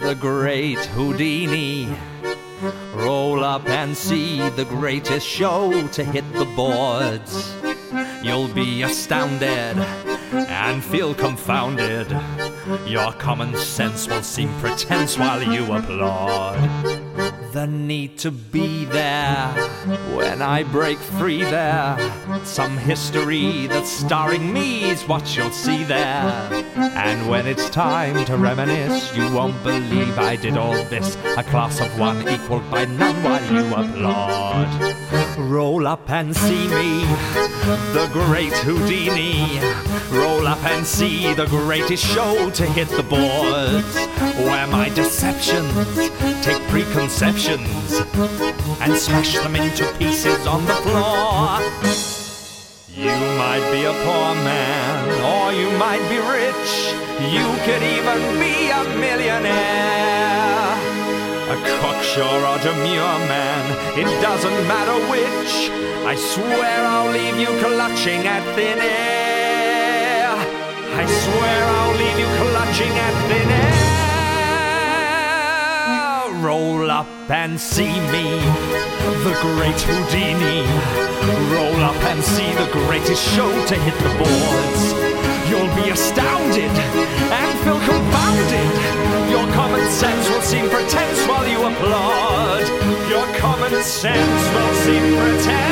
the great Houdini. Roll up and see the greatest show to hit the boards. You'll be astounded and feel confounded. Your common sense will seem pretense while you applaud. The need to be there when I break free there. Some history that's starring me is what you'll see there. And when it's time to reminisce, you won't believe I did all this. A class of one equaled by none while you applaud. Roll up and see me, the great Houdini. Roll up and see the greatest show to hit the boards. Where my deceptions take preconceptions and smash them into pieces on the floor. You might be a poor man, or you might be rich. You could even be a millionaire. A cocksure or demure man, it doesn't matter which. I swear I'll leave you clutching at thin air. I swear I'll leave you clutching at thin air. Roll up and see me, the great Houdini. See the greatest show to hit the boards. You'll be astounded and feel confounded. Your common sense will seem pretense while you applaud. Your common sense will seem pretense.